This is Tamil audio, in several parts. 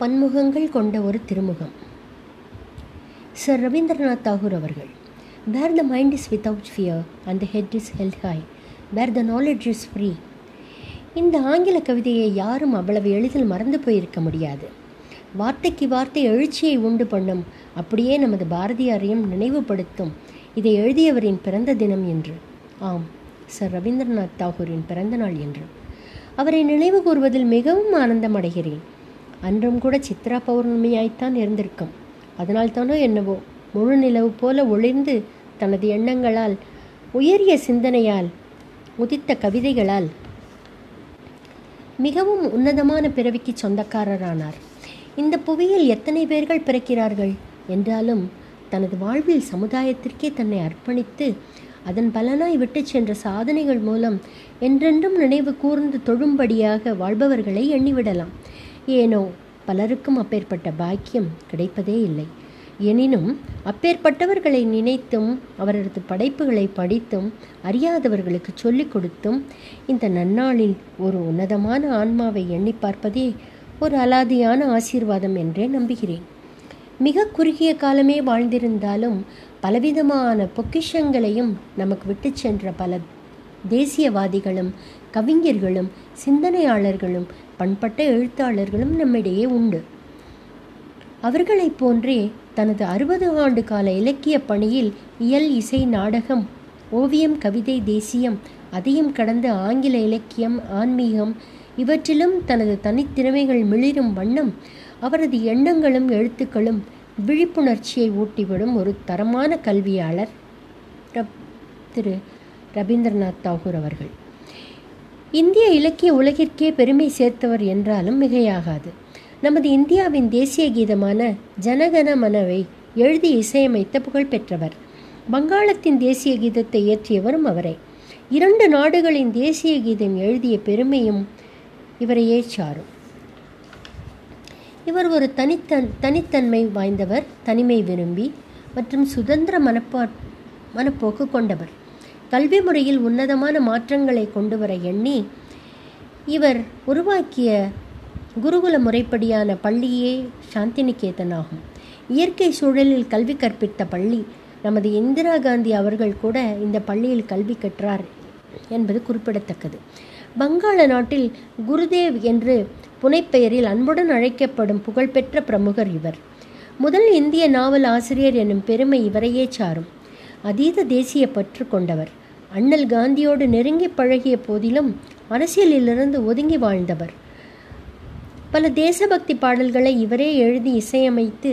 பன்முகங்கள் கொண்ட ஒரு திருமுகம். சர் ரவீந்திரநாத் தாகூர் அவர்கள் where the mind is without fear and the head is held high where the knowledge is free இந்த ஆங்கில கவிதையை யாரும் அவ்வளவு எளிதில் மறந்து போயிருக்க முடியாது. வார்த்தைக்கு வார்த்தை எழுச்சியை உண்டு பண்ணும் அப்படியே நமது பாரதியாரையும் நினைவுபடுத்தும் இதை எழுதியவரின் பிறந்த தினம் என்று. ஆம் சர் ரவீந்திரநாத் தாகூரின் பிறந்த நாள் என்று. அவரை நினைவு கூறுவதில் மிகவும் ஆனந்தம் அடைகிறேன். அன்றும் கூட சித்ரா பௌர்ணமியாய்த்தான் இருந்திருக்கும். அதனால் தானோ என்னவோ முழு நிலவு போல ஒளிர்ந்து தனது எண்ணங்களால் உயரிய சிந்தனையால் உதித்த கவிதைகளால் மிகவும் உன்னதமான பிறவிக்கு சொந்தக்காரரானார். இந்த புவியில் எத்தனை பேர்கள் பிறக்கிறார்கள் என்றாலும் தனது வாழ்வில் சமுதாயத்திற்கே தன்னை அர்ப்பணித்து அதன் பலனாய் விட்டு சென்ற சாதனைகள் மூலம் என்றென்றும் நினைவு கூர்ந்து தொழும்படியாக வாழ்பவர்களை எண்ணிவிடலாம். ஏனோ பலருக்கும் அப்பேற்பட்ட பாக்கியம் கிடைப்பதே இல்லை. எனினும் அப்பேற்பட்டவர்களை நினைத்தும் அவரது படைப்புகளை படித்தும் அறியாதவர்களுக்கு சொல்லிக் கொடுத்தும் இந்த நன்னாளில் ஒரு உன்னதமான ஆன்மாவை எண்ணி பார்ப்பதே ஒரு அலாதியான ஆசீர்வாதம் என்றே நம்புகிறேன். மிக குறுகிய காலமே வாழ்ந்திருந்தாலும் பலவிதமான பொக்கிஷங்களையும் நமக்கு விட்டு சென்ற பல தேசியவாதிகளும் கவிஞர்களும் சிந்தனையாளர்களும் பண்பட்ட எழுத்தாளர்களும் நம்மிடையே உண்டு. அவர்களைப் போன்றே தனது அறுபது ஆண்டு கால இலக்கிய பணியில் இயல் இசை நாடகம் ஓவியம் கவிதை தேசியம் அதையும் கடந்த ஆங்கில இலக்கியம் ஆன்மீகம் இவற்றிலும் தனது தனித்திறமைகள் மிளிரும் வண்ணம் அவரது எண்ணங்களும் எழுத்துக்களும் விழிப்புணர்ச்சியை ஊட்டிவிடும் ஒரு தரமான கல்வியாளர் திரு. ரவீந்திரநாத் தாகூர் அவர்கள். இந்திய இலக்கிய உலகிற்கே பெருமை சேர்த்தவர் என்றாலும் மிகையாகாது. நமது இந்தியாவின் தேசிய கீதமான ஜனகன மனவை எழுதி இசையமைத்த புகழ் பெற்றவர். வங்காளத்தின் தேசிய கீதத்தை இயற்றியவரும் அவரே. இரண்டு நாடுகளின் தேசிய கீதம் எழுதிய பெருமையும் இவரையே சாரும் இவர் ஒரு தனித்தன் தனித்தன்மை வாய்ந்தவர் தனிமை விரும்பி மற்றும் சுதந்திர மனப்பா மனப்போக்கு கொண்டவர். கல்வி முறையில் உன்னதமான மாற்றங்களை கொண்டு வர எண்ணி இவர் உருவாக்கிய குருகுல முறைப்படியான பள்ளியே சாந்திநிகேதன் ஆகும் இயற்கை சூழலில் கல்வி கற்பித்த பள்ளி நமது இந்திரா காந்தி அவர்கள் கூட இந்த பள்ளியில் கல்வி கற்றார் என்பது குறிப்பிடத்தக்கது. வங்காள நாட்டில் குருதேவ் என்று புனைப்பெயரில் அன்புடன் அழைக்கப்படும் புகழ்பெற்ற பிரமுகர் இவர். முதல் இந்திய நாவல் ஆசிரியர் எனும் பெருமை இவரையே சாரும். அதீத தேசிய பற்று கொண்டவர். அண்ணல் காந்தியோடு நெருங்கி பழகிய போதிலும் அரசியலிலிருந்து ஒதுங்கி வாழ்ந்தவர். பல தேசபக்தி பாடல்களை இவரே எழுதி இசையமைத்து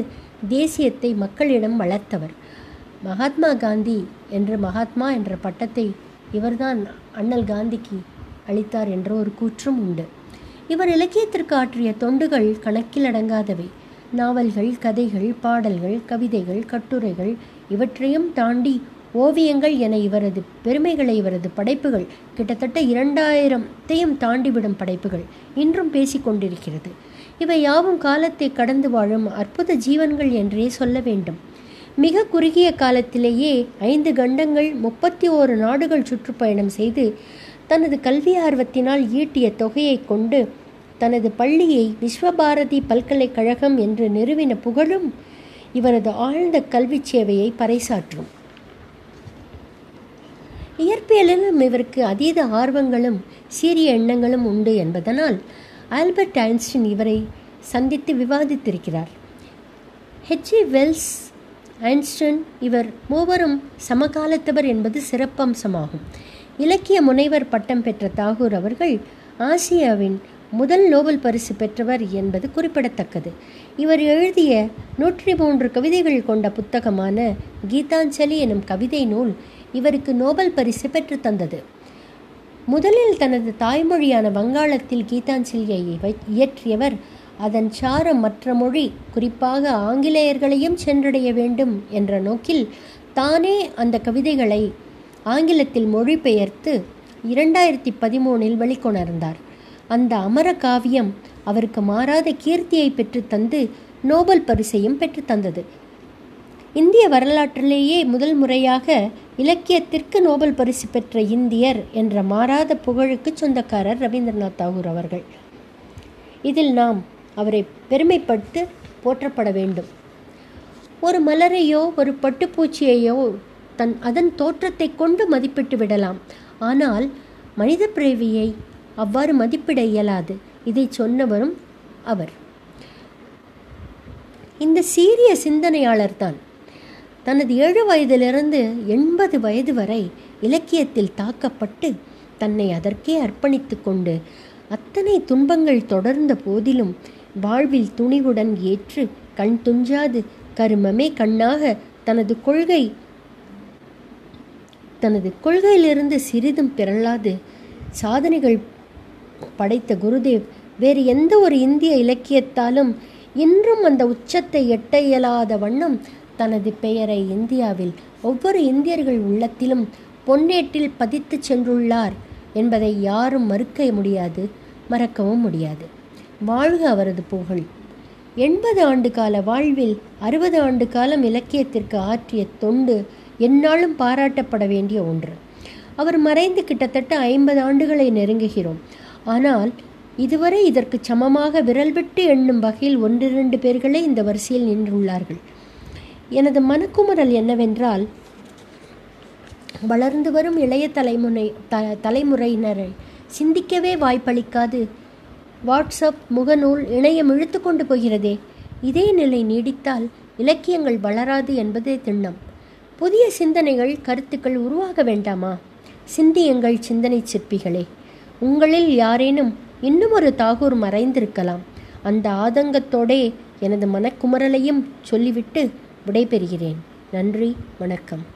தேசியத்தை மக்களிடம் வளர்த்தவர். மகாத்மா காந்தி என்று மகாத்மா என்ற பட்டத்தை இவர்தான் அண்ணல் காந்திக்கு அளித்தார் என்ற ஒரு கூற்றும் உண்டு. இவர் இலக்கியத்திற்கு ஆற்றிய தொண்டுகள் கணக்கில் அடங்காதவை. நாவல்கள் கதைகள் பாடல்கள் கவிதைகள் கட்டுரைகள் இவற்றையும் தாண்டி ஓவியங்கள் என இவரது பெருமைகளை இவரது படைப்புகள் கிட்டத்தட்ட இரண்டாயிரத்தையும் தாண்டிவிடும் படைப்புகள் இன்றும் பேசிக்கொண்டிருக்கிறது இவை யாவும் காலத்தை கடந்து வாழும் அற்புத ஜீவன்கள் என்றே சொல்ல வேண்டும். மிக குறுகிய காலத்திலேயே ஐந்து கண்டங்கள் முப்பத்தி ஓரு நாடுகள் சுற்றுப்பயணம் செய்து தனது கல்வி ஆர்வத்தினால் ஈட்டிய தொகையை கொண்டு தனது பள்ளியை விஸ்வபாரதி பல்கலைக்கழகம் என்று நிறுவின புகழும் இவரது ஆழ்ந்த கல்வி சேவையை பறைசாற்றும். இயற்பியலிலும் இவருக்கு அதீத ஆர்வங்களும் சீரிய எண்ணங்களும் உண்டு என்பதனால் ஆல்பர்ட் ஐன்ஸ்டின் இவரை சந்தித்து விவாதித்திருக்கிறார். ஹெச்இ வெல்ஸ் ஐன்ஸ்டன் இவர் மூவரும் சமகாலத்தவர் என்பது சிறப்பம்சமாகும். இலக்கிய முனைவர் பட்டம் பெற்ற தாகூர் அவர்கள் ஆசியாவின் முதல் நோபல் பரிசு பெற்றவர் என்பது குறிப்பிடத்தக்கது. இவர் எழுதிய நூற்றி மூன்று கவிதைகள் கொண்ட புத்தகமான கீதாஞ்சலி எனும் கவிதை நூல் இவருக்கு நோபல் பரிசு பெற்று தந்தது. முதலில் தனது தாய்மொழியான வங்காளத்தில் கீதாஞ்சலியை இயற்றியவர் அதன் சாரம் மற்ற மொழி குறிப்பாக ஆங்கிலேயர்களையும் சென்றடைய வேண்டும் என்ற நோக்கில் தானே அந்த கவிதைகளை ஆங்கிலத்தில் மொழிபெயர்த்து இரண்டாயிரத்தி பதிமூனில் வெளிக்கொணர்ந்தார். அந்த அமர காவியம் அவருக்கு மாறாத கீர்த்தியை பெற்றுத்தந்து நோபல் பரிசையும் பெற்றுத்தந்தது இந்திய வரலாற்றிலேயே முதல் முறையாக இலக்கியத்திற்கு நோபல் பரிசு பெற்ற இந்தியர் என்ற மாறாத புகழுக்கு சொந்தக்காரர் ரவீந்திரநாத் தாகூர் அவர்கள். இதில் நாம் அவரை பெருமைப்பட்டு போற்றப்பட வேண்டும். ஒரு மலரையோ ஒரு பட்டுப்பூச்சியையோ தன் அதன் தோற்றத்தை கொண்டு மதிப்பிட்டு விடலாம். ஆனால் மனித பிறவியை அவ்வாறு மதிப்பிட இயலாது. இதை சொன்னவரும் அவர். இந்த சீரிய சிந்தனையாளர் தான். தனது ஏழு வயதிலிருந்து எண்பது வயது வரை இலக்கியத்தில் தாக்கப்பட்டு தன்னை அதற்கே அர்ப்பணித்து கொண்டு அத்தனை துன்பங்கள் தொடர்ந்த போதிலும் வாழ்வில் துணிவுடன் ஏற்று கண் துஞ்சாது கருமமே கண்ணாக தனது கொள்கை தனது கொள்கையிலிருந்து சிறிதும் பிறளாது சாதனைகள் படைத்த குருதேவ் வேறு எந்த ஒரு இந்திய இலக்கியத்தாலும் இன்றும் அந்த உச்சத்தை எட்ட இயலாத வண்ணம் தனது பெயரை இந்தியாவில் ஒவ்வொரு இந்தியர்கள் உள்ளத்திலும் பொன்னேட்டில் பதித்து சென்றுள்ளார் என்பதை யாரும் மறுக்க முடியாது மறக்கவும் முடியாது. வாழ்க அவரது புகழ். எண்பது ஆண்டு கால வாழ்வில் அறுபது ஆண்டு காலம் இலக்கியத்திற்கு ஆற்றிய தொண்டு என்னாலும் பாராட்டப்பட வேண்டிய ஒன்று. அவர் மறைந்து கிட்டத்தட்ட ஐம்பது ஆண்டுகளை நெருங்குகிறோம். ஆனால் இதுவரை இதற்கு சமமாக விரல் விட்டு எண்ணும் வகையில் ஒன்றிரண்டு பேர்களே இந்த வரிசையில் நின்றுள்ளார்கள். எனது மனக்குமுறல் என்னவென்றால் வளர்ந்து வரும் இளைய தலைமுறை த தலைமுறையினரை சிந்திக்கவே வாய்ப்பளிக்காது. வாட்ஸ்அப் முகநூல் இணையம் இழுத்து கொண்டு போகிறதே. இதே நிலை நீடித்தால் இலக்கியங்கள் வளராது என்பதே திண்ணம். புதிய சிந்தனைகள் கருத்துக்கள் உருவாக வேண்டாமா? சிந்தியங்கள் சிந்தனை சிற்பிகளே. உங்களில் யாரேனும் இன்னும் ஒரு தாகூர் மறைந்திருக்கலாம். அந்த ஆதங்கத்தோடே எனது மனக்குமரலையும் சொல்லிவிட்டு விடைபெறுகிறேன். நன்றி வணக்கம்.